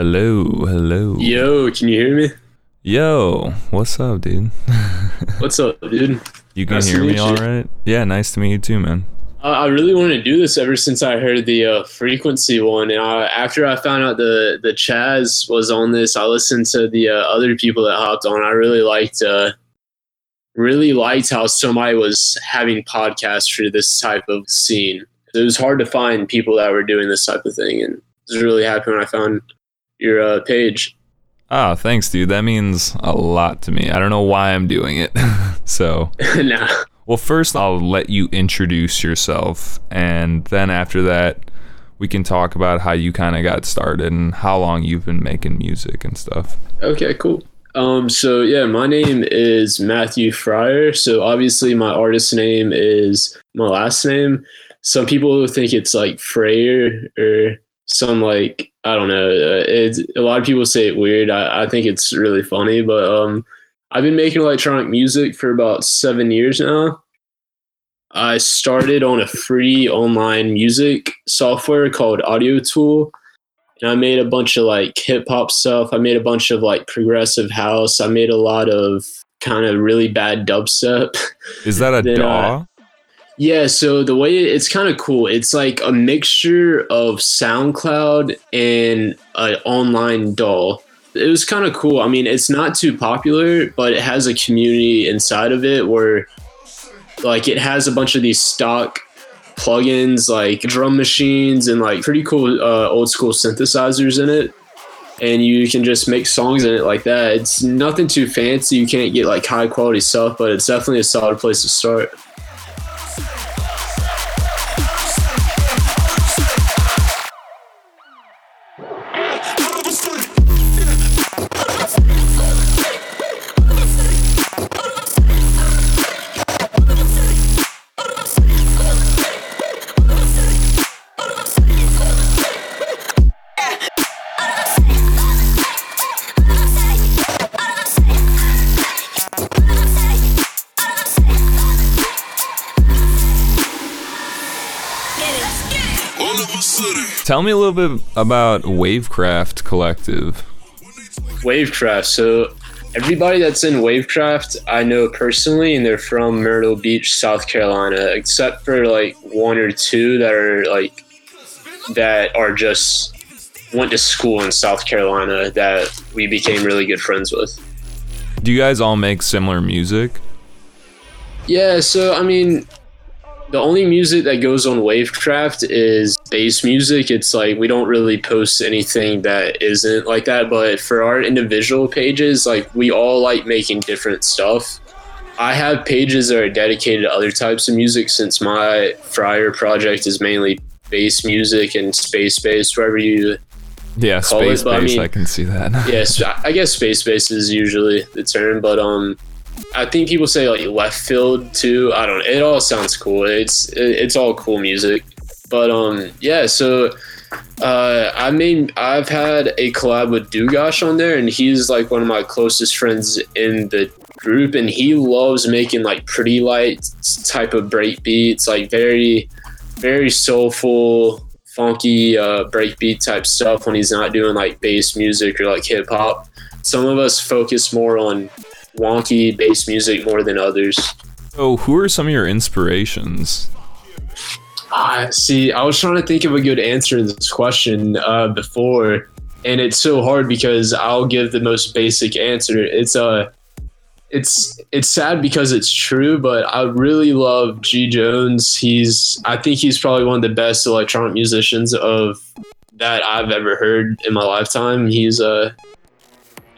Hello, hello. Yo, can you hear me? Yo, what's up, dude? What's up, dude? You can Nice hear me all right? Yeah, nice to meet you too, man. I I really wanted to do this ever since I heard the uh, frequency one, and I, after I found out the the Chaz was on this, I listened to the uh, other people that hopped on. I really liked, uh, really liked how somebody was having podcasts for this type of scene. It was hard to find people that were doing this type of thing, and I was really happy when I found your uh, page. Ah, thanks, dude. That means a lot to me. I don't know why I'm doing it. so, nah. well, first I'll let you introduce yourself, and then after that, we can talk about how you kind of got started and how long you've been making music and stuff. Okay, cool. Um, so yeah, my name is Matthew Fryer. So obviously my artist name is my last name. Some people think it's like Freyer or some like I don't know. Uh, it's a lot of people say it weird. I, I think it's really funny, but um, I've been making electronic music for about seven years now. I started on a free online music software called Audiotool and I made a bunch of like hip hop stuff. I made a bunch of like progressive house. I made a lot of kind of really bad dubstep. Is that a uh, DAW? Yeah, so the way it's kind of cool. It's like a mixture of SoundCloud and an online DAW. It was kind of cool. I mean, it's not too popular, but it has a community inside of it where like it has a bunch of these stock plugins like drum machines and like pretty cool uh, old school synthesizers in it and you can just make songs in it like that it's nothing too fancy you can't get like high quality stuff but it's definitely a solid place to start little bit about Wavecraft Collective. wavecraft so everybody that's in wavecraft i know personally and they're from myrtle beach south carolina except for like one or two that are like that are just went to school in south carolina that we became really good friends with Do you guys all make similar music? Yeah, so I mean, the only music that goes on Wavecraft is bass music. It's like we don't really post anything that isn't like that. But for our individual pages, like we all like making different stuff. I have pages that are dedicated to other types of music since my Fryer project is mainly bass music and space based, wherever you Yeah, Call it, space but I bass. I, can see that. yes, I guess space based is usually the term, but um, I think people say like left field too. I don't. know. It all sounds cool. It's it's all cool music, but um, yeah. So uh, I mean, I've had a collab with Dugash on there, and he's like one of my closest friends in the group, and he loves making like pretty light type of break beats, like very, very soulful, funky uh, breakbeat type stuff when he's not doing like bass music or like hip hop. Some of us focus more on wonky bass music more than others. So, who are some of your inspirations? Ah, see, I was trying to think of a good answer to this question uh, before, and it's so hard because I'll give the most basic answer. It's uh, it's it's sad because it's true, but I really love G Jones. He's I think he's probably one of the best electronic musicians of that I've ever heard in my lifetime. He's uh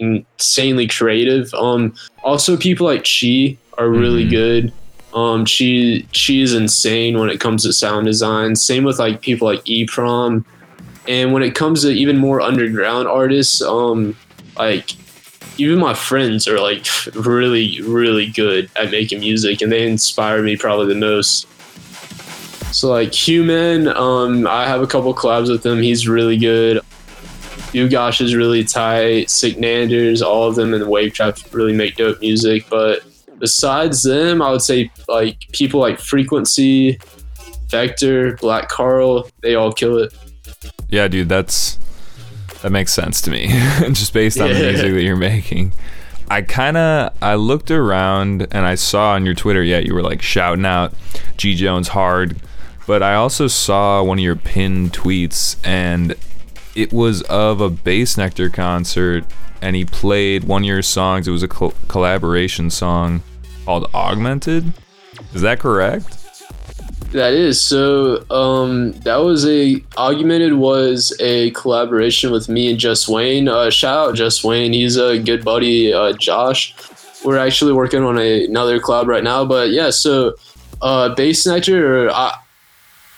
insanely creative. Um, also people like Chee are really Mhm. good. Um, she she is insane when it comes to sound design. Same with like people like EPROM, and when it comes to even more underground artists, um, like even my friends are like really really good at making music, and they inspire me probably the most. So like Human, um, I have a couple collabs with him. He's really good. Ugosh is really tight. Signanders, all of them in the Wavecraft really make dope music. But besides them, I would say like people like Frequency, Vector, Black Carl, they all kill it. Yeah, dude, that's That makes sense to me, just based on the music that you're making. I kind of I looked around and I saw on your Twitter, yeah, you were like shouting out G Jones hard, but I also saw one of your pinned tweets and it was of a Bassnectar concert and he played one of your songs. It was a col- collaboration song called Augmented. Is that correct? That is so. Um, that was a augmented was a collaboration with me and Just Wayne. Uh, shout out Just Wayne. He's a good buddy. Uh, Josh. We're actually working on a, another collab right now. But yeah, so uh, Bassnectar or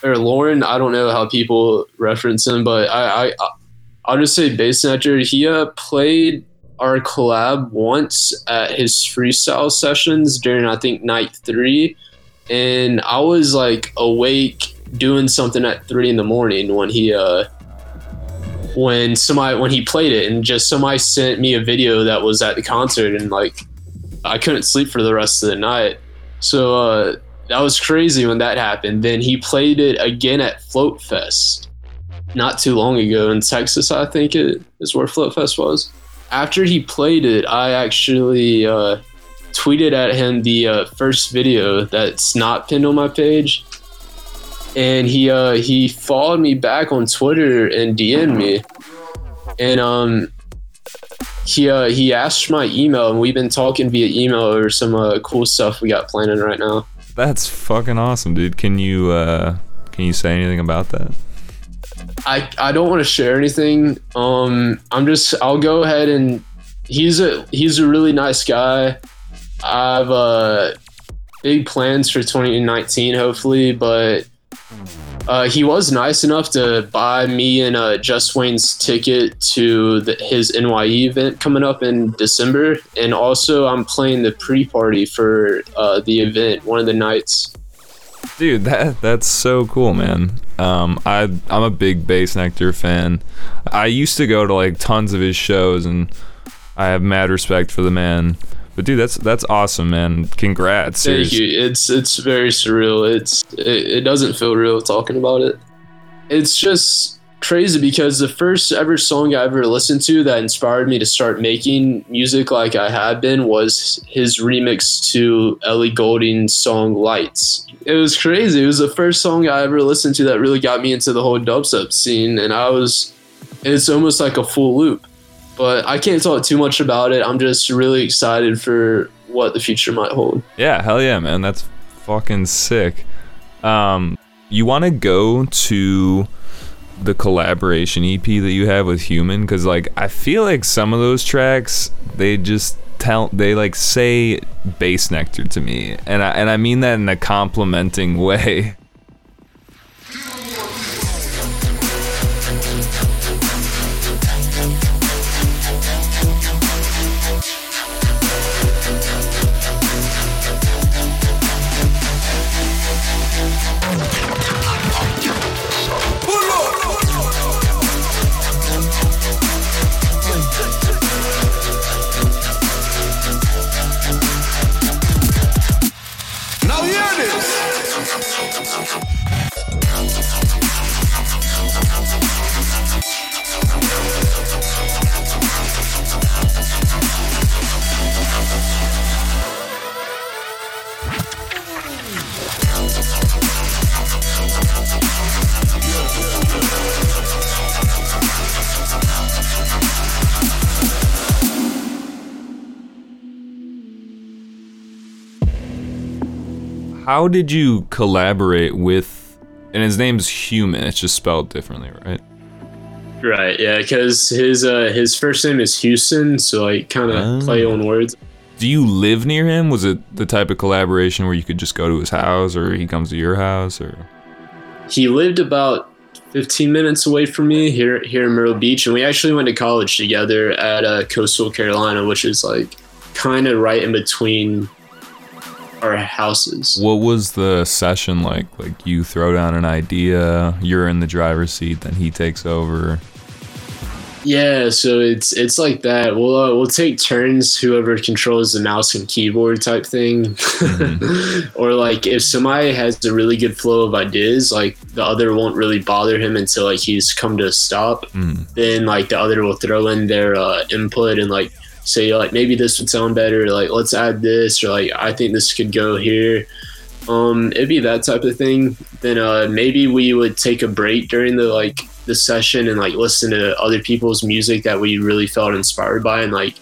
or Lorin. I don't know how people reference him, but I, I I'll just say Bassnectar. He uh, played our collab once at his freestyle sessions during I think night three and I was like awake doing something at three in the morning when he uh when somebody when he played it and just somebody sent me a video that was at the concert and like I couldn't sleep for the rest of the night. So uh that was crazy when that happened. Then he played it again at Float Fest not too long ago in Texas, I think it is where Float Fest was. After he played it, I actually uh tweeted at him the uh, first video that's not pinned on my page, and he uh, he followed me back on Twitter and DM'd me, and um he uh, he asked my email, and we've been talking via email over some uh, cool stuff we got planning right now. That's fucking awesome, dude. Can you uh can you say anything about that? I I don't want to share anything. Um, I'm just I'll go ahead and he's a he's a really nice guy. I've uh big plans for 2019 hopefully, but uh, he was nice enough to buy me and uh, Just Wayne's ticket to the, his NYE event coming up in December, and also I'm playing the pre-party for uh, the event one of the nights. Dude, that that's so cool, man. Um, I I'm a big Bassnectar fan. I used to go to like tons of his shows, and I have mad respect for the man. But dude, that's that's awesome, man. Congrats. Thank seriously. you. It's it's very surreal. It's it, it doesn't feel real talking about it. It's just crazy because the first ever song I ever listened to that inspired me to start making music like I had been was his remix to Ellie Goulding's song Lights. It was crazy. It was the first song I ever listened to that really got me into the whole dubstep scene and I was it's almost like a full loop. But I can't talk too much about it. I'm just really excited for what the future might hold. Yeah, hell yeah, man. That's fucking sick. Um, you want to go to the collaboration EP that you have with Human because, like, I feel like some of those tracks they just tell they like say Bassnectar to me, and I and I mean that in a complimenting way. How did you collaborate with? And his name's Human. It's just spelled differently, right? Right, yeah, because his uh, his first name is Houston, so like kind of Oh. play on words. Do you live near him? Was it the type of collaboration where you could just go to his house, or he comes to your house, or? He lived about 15 minutes away from me here here in Myrtle Beach, and we actually went to college together at uh, Coastal Carolina, which is like kind of right in between our houses. What was the session like? Like you throw down an idea, you're in the driver's seat, then he takes over. Yeah, so it's it's like that. We'll uh, we'll take turns. Whoever controls the mouse and keyboard type thing, or like if somebody has a really good flow of ideas, like the other won't really bother him until like he's come to a stop. Mm. Then like the other will throw in their uh, input and like say like maybe this would sound better. Like let's add this, or like I think this could go here. Um, it'd be that type of thing. Then uh, maybe we would take a break during the like the session and like listen to other people's music that we really felt inspired by and like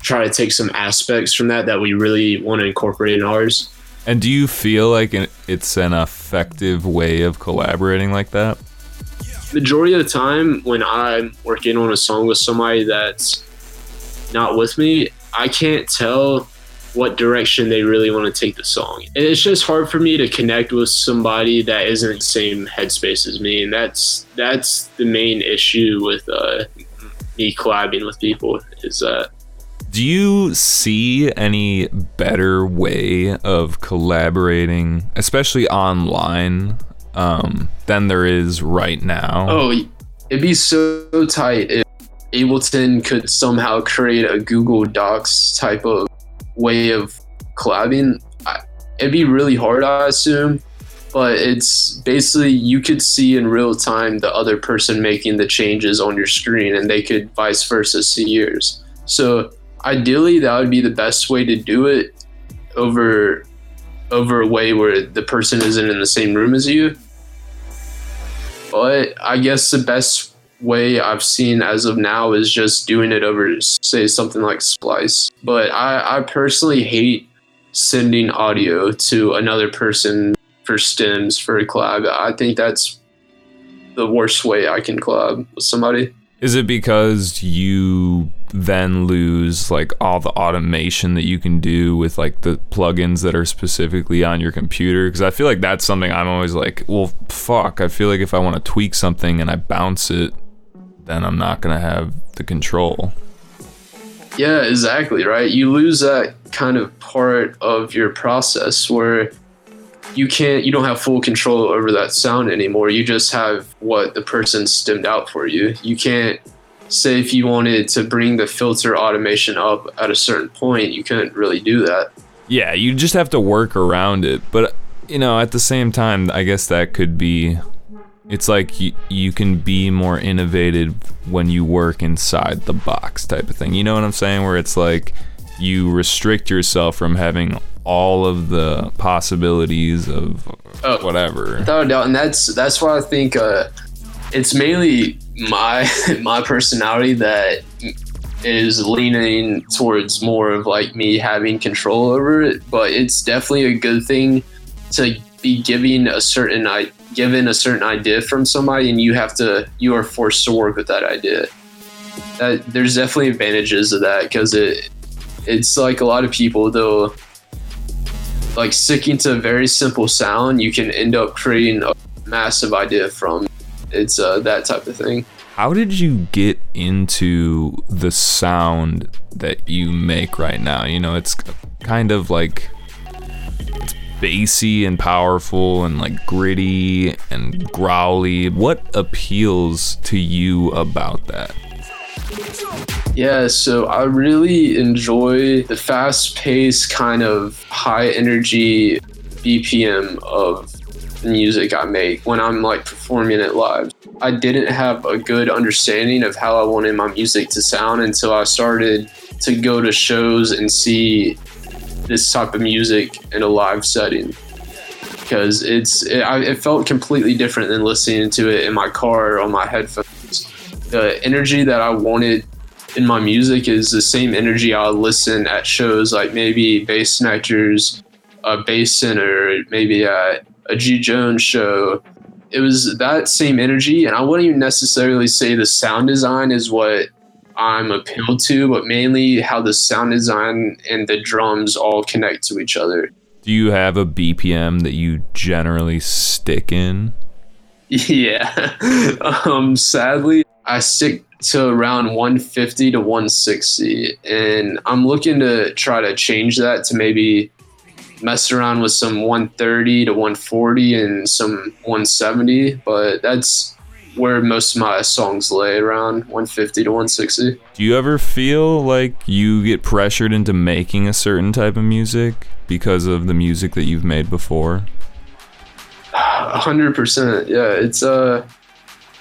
try to take some aspects from that that we really want to incorporate in ours. And do you feel like it's an effective way of collaborating like that? Majority of the time when I'm working on a song with somebody that's not with me, I can't tell what direction they really want to take the song. It's just hard for me to connect with somebody that isn't in the same headspace as me, and that's that's the main issue with uh, me collabing with people is that Do you see any better way of collaborating, especially online, um, than there is right now? oh, it'd be so tight if Ableton could somehow create a Google Docs type of way of collabing. It'd be really hard, I assume. But it's basically you could see in real time the other person making the changes on your screen, and they could vice versa see yours. So ideally, that would be the best way to do it over over a way where the person isn't in the same room as you. But I guess the best way I've seen as of now is just doing it over, say, something like Splice. But I, I personally hate sending audio to another person for stems for a collab. I think that's the worst way I can collab with somebody. Is it because you then lose like all the automation that you can do with like the plugins that are specifically on your computer? Because I feel like that's something I'm always like, well, fuck. I feel like if I want to tweak something and I bounce it, then I'm not gonna have the control. Yeah, exactly, right? You lose that kind of part of your process where you can't you don't have full control over that sound anymore. You just have what the person stemmed out for you. You can't say if you wanted to bring the filter automation up at a certain point, you couldn't really do that. Yeah, you just have to work around it. But you know, at the same time, I guess that could be. It's like you, you can be more innovative when you work inside the box type of thing. You know what I'm saying? Where it's like you restrict yourself from having all of the possibilities of Oh. whatever. Without a doubt, and that's that's why I think uh, it's mainly my my personality that is leaning towards more of like me having control over it. But it's definitely a good thing to be giving a certain i given a certain idea from somebody, and you have to you are forced to work with that idea. That there's definitely advantages of that because it it's like a lot of people though like sticking to a very simple sound, you can end up creating a massive idea from. It's uh, that type of thing. How did you get into the sound that you make right now? You know, it's kind of like bassy and powerful and like gritty and growly. What appeals to you about that? Yeah, so I really enjoy the fast paced, kind of high energy BPM of music I make when I'm like performing it live. I didn't have a good understanding of how I wanted my music to sound until I started to go to shows and see this type of music in a live setting. Because it's it, I, it felt completely different than listening to it in my car or on my headphones. The energy that I wanted in my music is the same energy I'll listen at shows like maybe Bass Snatchers, a Bass Center, maybe a, a G Jones show. It was that same energy, and I wouldn't even necessarily say the sound design is what I'm appealed to, but mainly how the sound design and the drums all connect to each other. Do you have a BPM that you generally stick in? Yeah. um, sadly, I stick to around 150 to 160, and I'm looking to try to change that to maybe mess around with some 130 to 140 and some 170. But that's where most of my songs lay around 150 to 160. Do you ever feel like you get pressured into making a certain type of music because of the music that you've made before? Hundred percent. Yeah, it's uh,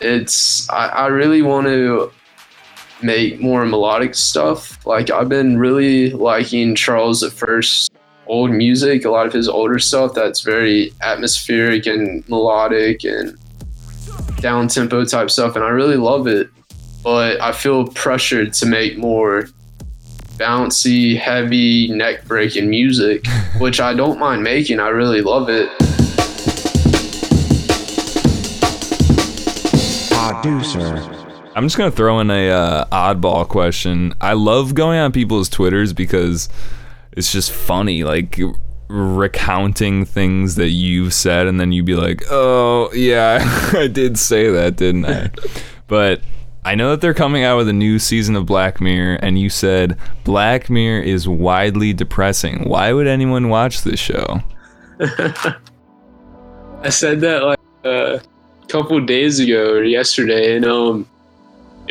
it's I, I really want to make more melodic stuff. Like I've been really liking Charlesthefirst old music, a lot of his older stuff that's very atmospheric and melodic and down tempo type stuff, and I really love it. But I feel pressured to make more bouncy, heavy, neck breaking music, which I don't mind making. I really love it. Producer. I'm just gonna throw in a uh, oddball question. I love going on people's twitters because it's just funny, like recounting things that you've said, and then you'd be like, "Oh yeah, I did say that, didn't I?" but I know that they're coming out with a new season of Black Mirror, and you said Black Mirror is widely depressing. Why would anyone watch this show? I said that like a couple days ago or yesterday, and um,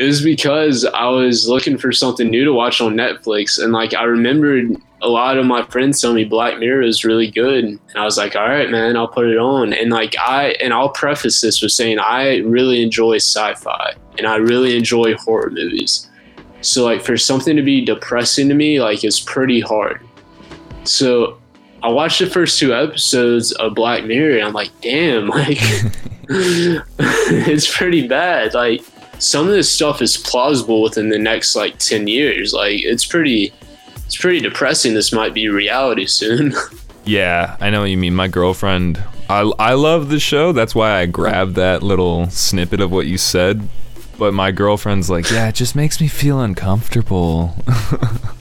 it was because I was looking for something new to watch on Netflix, and like I remembered a lot of my friends told me Black Mirror is really good, and I was like, all right, man, I'll put it on. And like I, and I'll preface this with saying I really enjoy sci-fi, and I really enjoy horror movies. So like for something to be depressing to me, like it's pretty hard. So I watched the first two episodes of Black Mirror, and I'm like, damn, like it's pretty bad. Like some of this stuff is plausible within the next like 10 years. Like it's pretty it's pretty depressing this might be reality soon. Yeah, I know what you mean. My girlfriend, I, I love the show. That's why I grabbed that little snippet of what you said. But my girlfriend's like, yeah, it just makes me feel uncomfortable.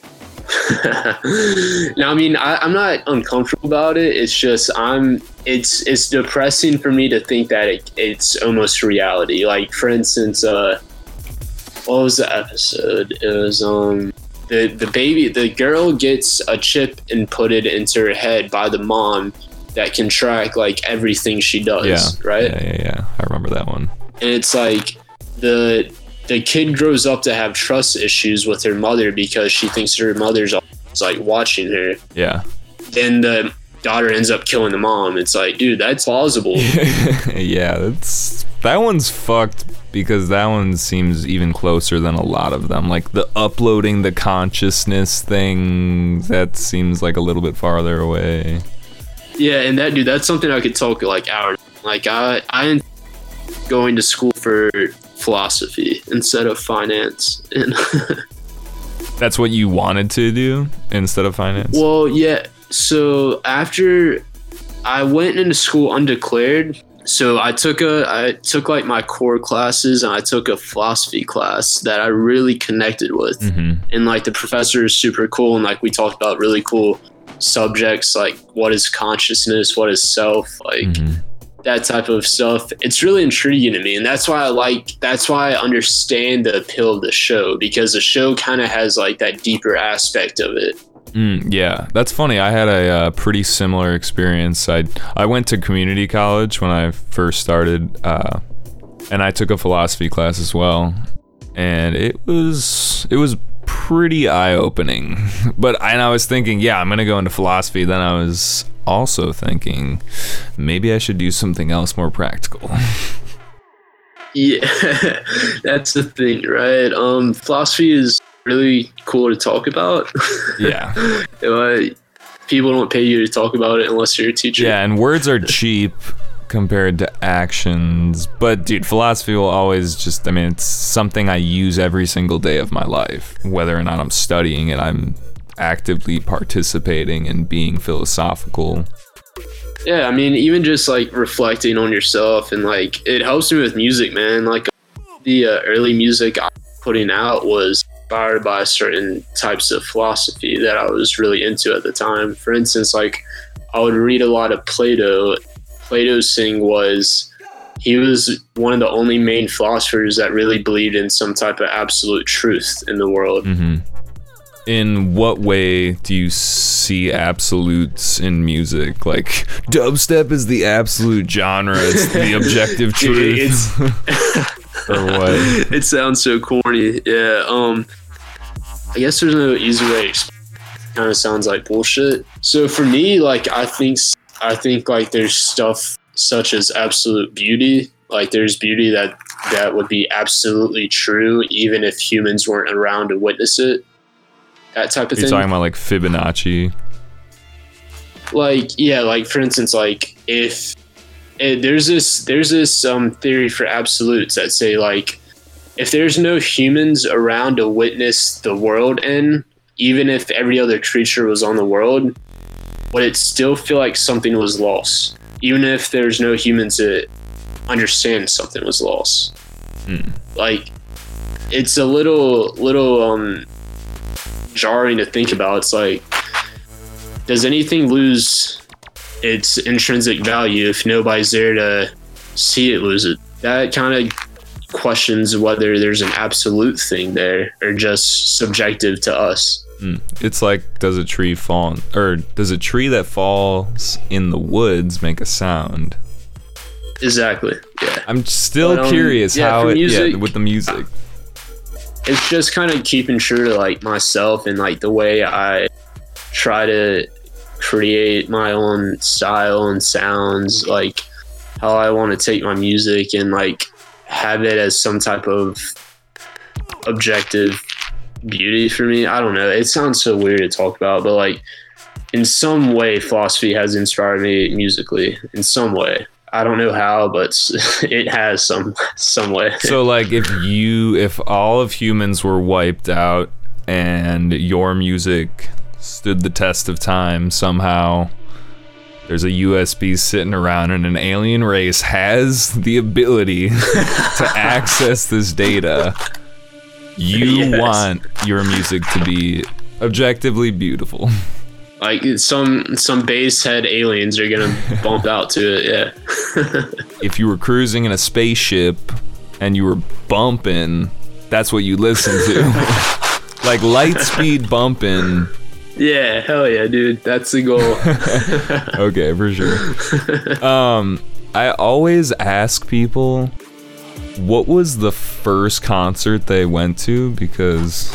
now, I mean, I, I'm not uncomfortable about it. It's just I'm. It's it's depressing for me to think that it, it's almost reality. Like, for instance, uh, what was the episode? It was um the the baby the girl gets a chip inputted into her head by the mom that can track like everything she does. yeah. Right. Yeah, yeah, yeah. I remember that one. and it's like the the kid grows up to have trust issues with her mother because she thinks her mother's like watching her. Yeah. Then the daughter ends up killing the mom. It's like, dude, that's plausible. yeah, that's that one's fucked because that one seems even closer than a lot of them. Like the uploading the consciousness thing, that seems like a little bit farther away. yeah, and that dude, that's something I could talk like hours. Like I I going to school for philosophy instead of finance. And That's what you wanted to do instead of finance. Well, yeah. So after I went into school undeclared, so I took a I took like my core classes and I took a philosophy class that I really connected with. hmm And like the professor is super cool and like we talked about really cool subjects like what is consciousness, what is self, like hmm that type of stuff. It's really intriguing to me, and that's why I like. That's why I understand the appeal of the show because the show kind of has like that deeper aspect of it. Mm, yeah, that's funny. I had a uh, pretty similar experience. I I went to community college when I first started, uh, and I took a philosophy class as well, and it was it was pretty eye opening. but and I was thinking, yeah, I'm gonna go into philosophy. Then I was also thinking, maybe I should do something else more practical. Yeah, that's the thing, right? Um, philosophy is really cool to talk about. yeah, Uh, People don't pay you to talk about it unless you're a teacher. yeah, and words are cheap compared to actions. But dude, philosophy will always just I mean, it's something I use every single day of my life. Whether or not I'm studying it, I'm actively participating and being philosophical. Yeah, I mean, even just like reflecting on yourself and like it helps me with music, man. Like the uh, early music I was putting out was inspired by certain types of philosophy that I was really into at the time. For instance, like I would read a lot of Plato. Plato's thing was he was one of the only main philosophers that really believed in some type of absolute truth in the world. hmm In what way do you see absolutes in music? Like dubstep is the absolute genre, it's the objective truth. or what? it sounds so corny. Yeah. Um. I guess there's no easy way. Kind of sounds like bullshit. So for me, like I think I think like there's stuff such as absolute beauty. Like there's beauty that that would be absolutely true even if humans weren't around to witness it. That type of You're thing. talking about like Fibonacci. like yeah like for instance like if eh, there's this there's this um theory for absolutes that say like if there's no humans around to witness the world end even if every other creature was on the world would it still feel like something was lost even if there's no humans to understand something was lost like it's a little little um jarring to think about it's like does anything lose its intrinsic value if nobody's there to see it lose it? That kind of questions whether there's an absolute thing there or just subjective to us. Mm. It's like does a tree fall or does a tree that falls in the woods make a sound? Exactly. Yeah. I'm still But, um, curious yeah, how it music- yeah with the music. It's just kind of keeping true to like myself and like the way I try to create my own style and sounds, like how I want to take my music and like have it as some type of objective beauty for me. I don't know. It sounds so weird to talk about, but like in some way, philosophy has inspired me musically. In some way, I don't know how, but it has some some way. So like if you if all of humans were wiped out and your music stood the test of time somehow there's a USB sitting around and an alien race has the ability to access this data. You Yes. want your music to be objectively beautiful. Like some some base head aliens are gonna bump out to it. Yeah. If you were cruising in a spaceship and you were bumping, that's what you listen to. like light speed bumping Yeah, hell yeah, dude. That's the goal. okay, for sure. Um, I always ask people what was the first concert they went to because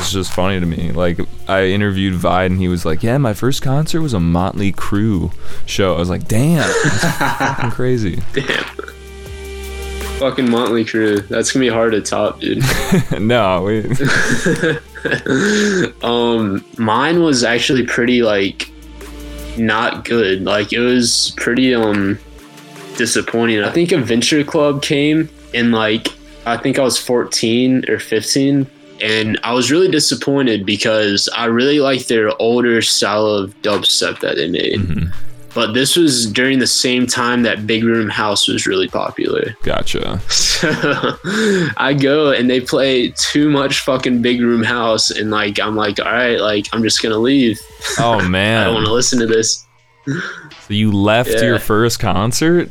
it's just funny to me. Like I interviewed Vide and he was like, "Yeah, my first concert was a Motley Crue show." I was like, "Damn, that's fucking crazy." Damn. Fucking Motley Crue. That's gonna be hard to top, dude. no, we, um, mine was actually pretty like not good. Like it was pretty um disappointing. I think Adventure Club came in like I think I was 14 or 15 and I was really disappointed because I really liked their older style of dubstep that they made. Mm-hmm. But this was during the same time that Big Room House was really popular. gotcha. So I go and they play too much fucking big room house and like I'm like, all right, like I'm just gonna leave. Oh man, I don't want to listen to this. so you left Yeah. your first concert?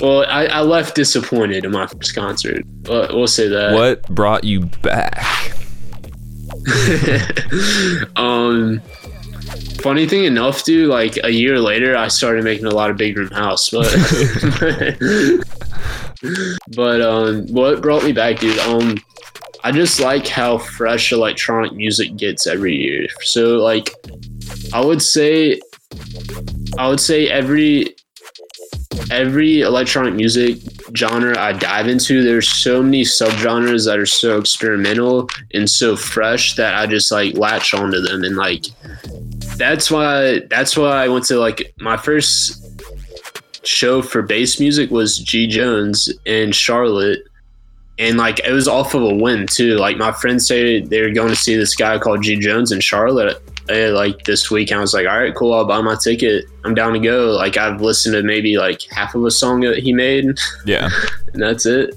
Well, I, I left disappointed in my first concert. But we'll say that. What brought you back? um funny thing enough, dude, like a year later I started making a lot of big room house. But but um what brought me back, dude, um I just like how fresh electronic music gets every year. So like I would say I would say every every electronic music genre I dive into, there's so many subgenres that are so experimental and so fresh that I just like latch onto them and like that's why that's why I went to like my first show for bass music was G Jones in Charlotte. And like it was off of a win too. Like my friends say they were going to see this guy called G Jones in Charlotte like this week. And I was like, all right, cool. I'll buy my ticket. I'm down to go. Like I've listened to maybe like half of a song that he made, Yeah, and that's it.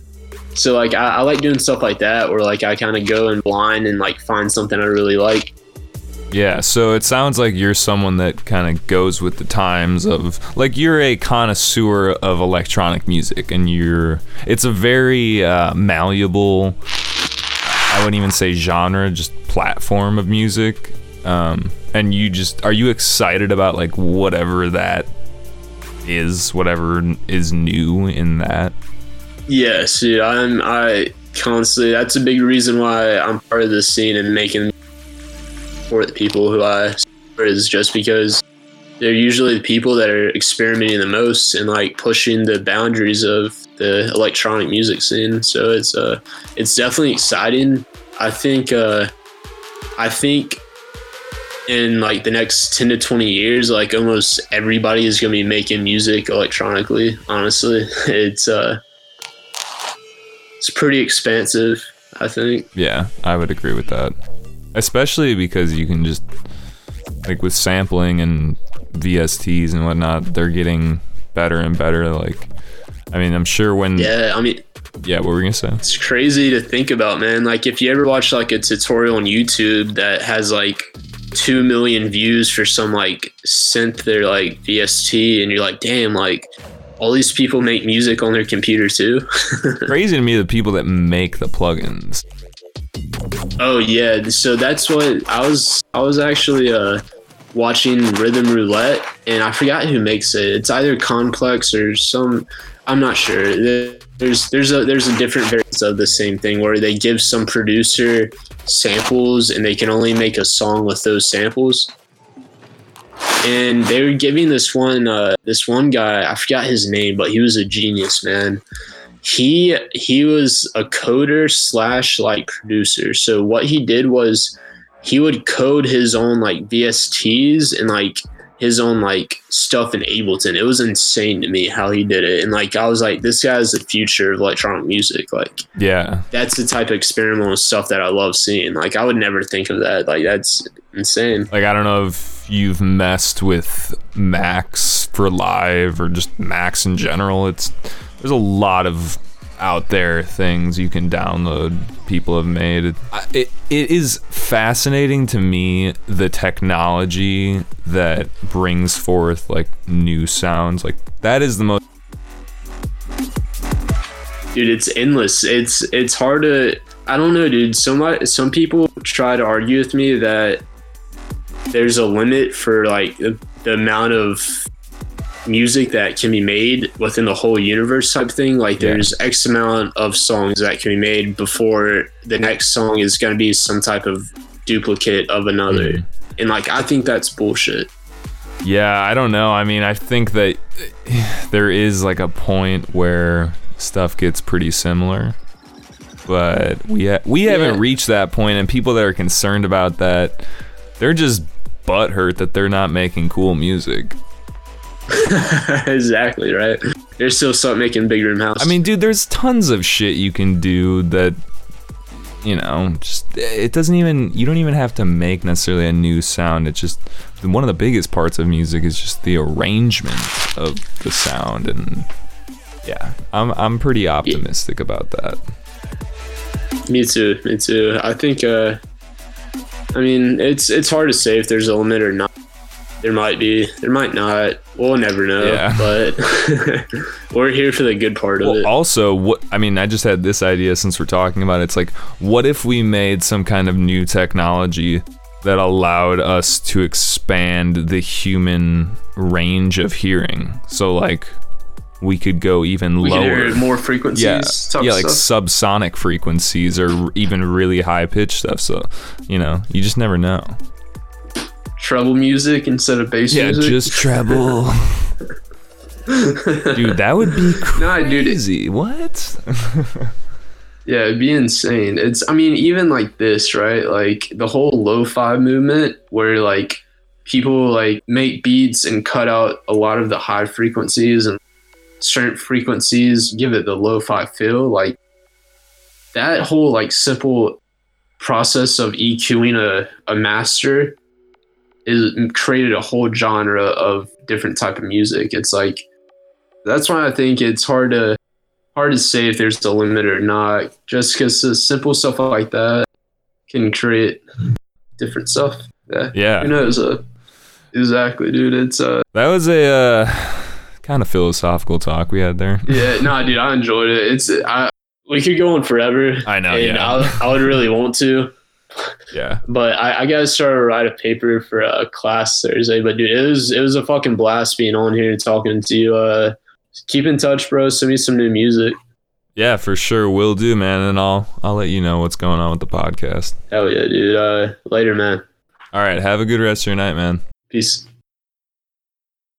So like I, I like doing stuff like that, where like I kind of go in blind and like find something I really like. Yeah, so it sounds like you're someone that kind of goes with the times of like you're a connoisseur of electronic music and you're it's a very uh, malleable I wouldn't even say genre, just platform of music. Um, and you just are you excited about like whatever that is, whatever is new in that? Yes, dude. I'm I constantly. That's a big reason why I'm part of this scene and making for the people who I is just because they're usually the people that are experimenting the most and like pushing the boundaries of the electronic music scene. So it's uh it's definitely exciting. I think uh I think in like the next 10 to 20 years like almost everybody is going to be making music electronically honestly it's uh it's pretty expansive i think Yeah, I would agree with that. Especially because you can just like with sampling and VSTs and whatnot, they're getting better and better. Like, I mean, I'm sure when yeah, i mean Yeah, what were we gonna say? it's crazy to think about man like if you ever watch like a tutorial on youtube that has like 2 million views for some like synth or like vst and you're like damn like all these people make music on their computer too Crazy to me the people that make the plugins. Oh yeah, so that's what I was. I was actually uh, watching Rhythm Roulette, and I forgot who makes it. It's either Complex or some. I'm not sure. There's there's a there's a different variants of the same thing where they give some producer samples, and they can only make a song with those samples. And they were giving this one uh, this one guy. I forgot his name, but he was a genius, man he he was a coder slash like producer so what he did was he would code his own like vsts and like his own like stuff in ableton. It was insane to me how he did it. And like i was like this guy's the future of electronic music. Like Yeah, that's the type of experimental stuff that i love seeing. Like i would never think of that. Like that's insane. Like I don't know if you've messed with Max for live or just Max in general. It's there's a lot of out there things you can download people have made. It, it, it is fascinating to me the technology that brings forth like new sounds. Like that is the most dude it's endless. It's it's hard to i don't know dude. Some some people try to argue with me that there's a limit for like the, the amount of music that can be made within the whole universe type thing like Yeah. there's x amount of songs that can be made before the next song is going to be some type of duplicate of another Mhm. and like i think that's bullshit Yeah, I don't know. I mean, I think that there is like a point where stuff gets pretty similar, but we ha- we haven't reached that point, and people that are concerned about that, they're just butthurt that they're not making cool music. exactly right they're still start making big room house I mean, dude, there's tons of shit you can do that, you know, just it doesn't even you don't even have to make necessarily a new sound. It's just one of the biggest parts of music is just the arrangement of the sound, and yeah, I'm I'm pretty optimistic about that. Me too. Me too. I think. Uh, I mean, it's it's hard to say if there's a limit or not. There might be. There might not. We'll never know. Yeah. But we're here for the good part of it. also, what I mean, I just had this idea since we're talking about it. It's like, what if we made some kind of new technology that allowed us to expand the human range of hearing? So, like, we could go even we lower. hear more frequencies. yeah, yeah, like stuff. subsonic frequencies or even really high pitched stuff. So, you know, you just never know. Treble music instead of bass Yeah, music. Yeah, just treble. Dude, that would be Nah, dude, it- crazy. what? Yeah, it'd be insane. It's I mean, even like this, right? Like the whole lo-fi movement where like people like make beats and cut out a lot of the high frequencies and certain frequencies, give it the lo-fi feel. Like that whole like simple process of EQing a, a master is created a whole genre of different type of music. It's like that's why I think it's hard to hard to say if there's a limit or not, just because the simple stuff like that can create different stuff. Yeah, Yeah. who knows? Uh, exactly, dude. It's uh, That was a uh, kind of philosophical talk we had there. yeah, nah, dude, I enjoyed it. It's I we could go on forever. I know, yeah. I, I would really want to, Yeah. but I, I gotta start to write a paper for a class Thursday. But dude, it was it was a fucking blast being on here and talking to you. Uh, keep in touch, bro. Send me some new music. Yeah, for sure. Will do, man. And I'll I'll let you know what's going on with the podcast. Hell yeah, dude. Uh, later, man. All right. Have a good rest of your night, man. Peace.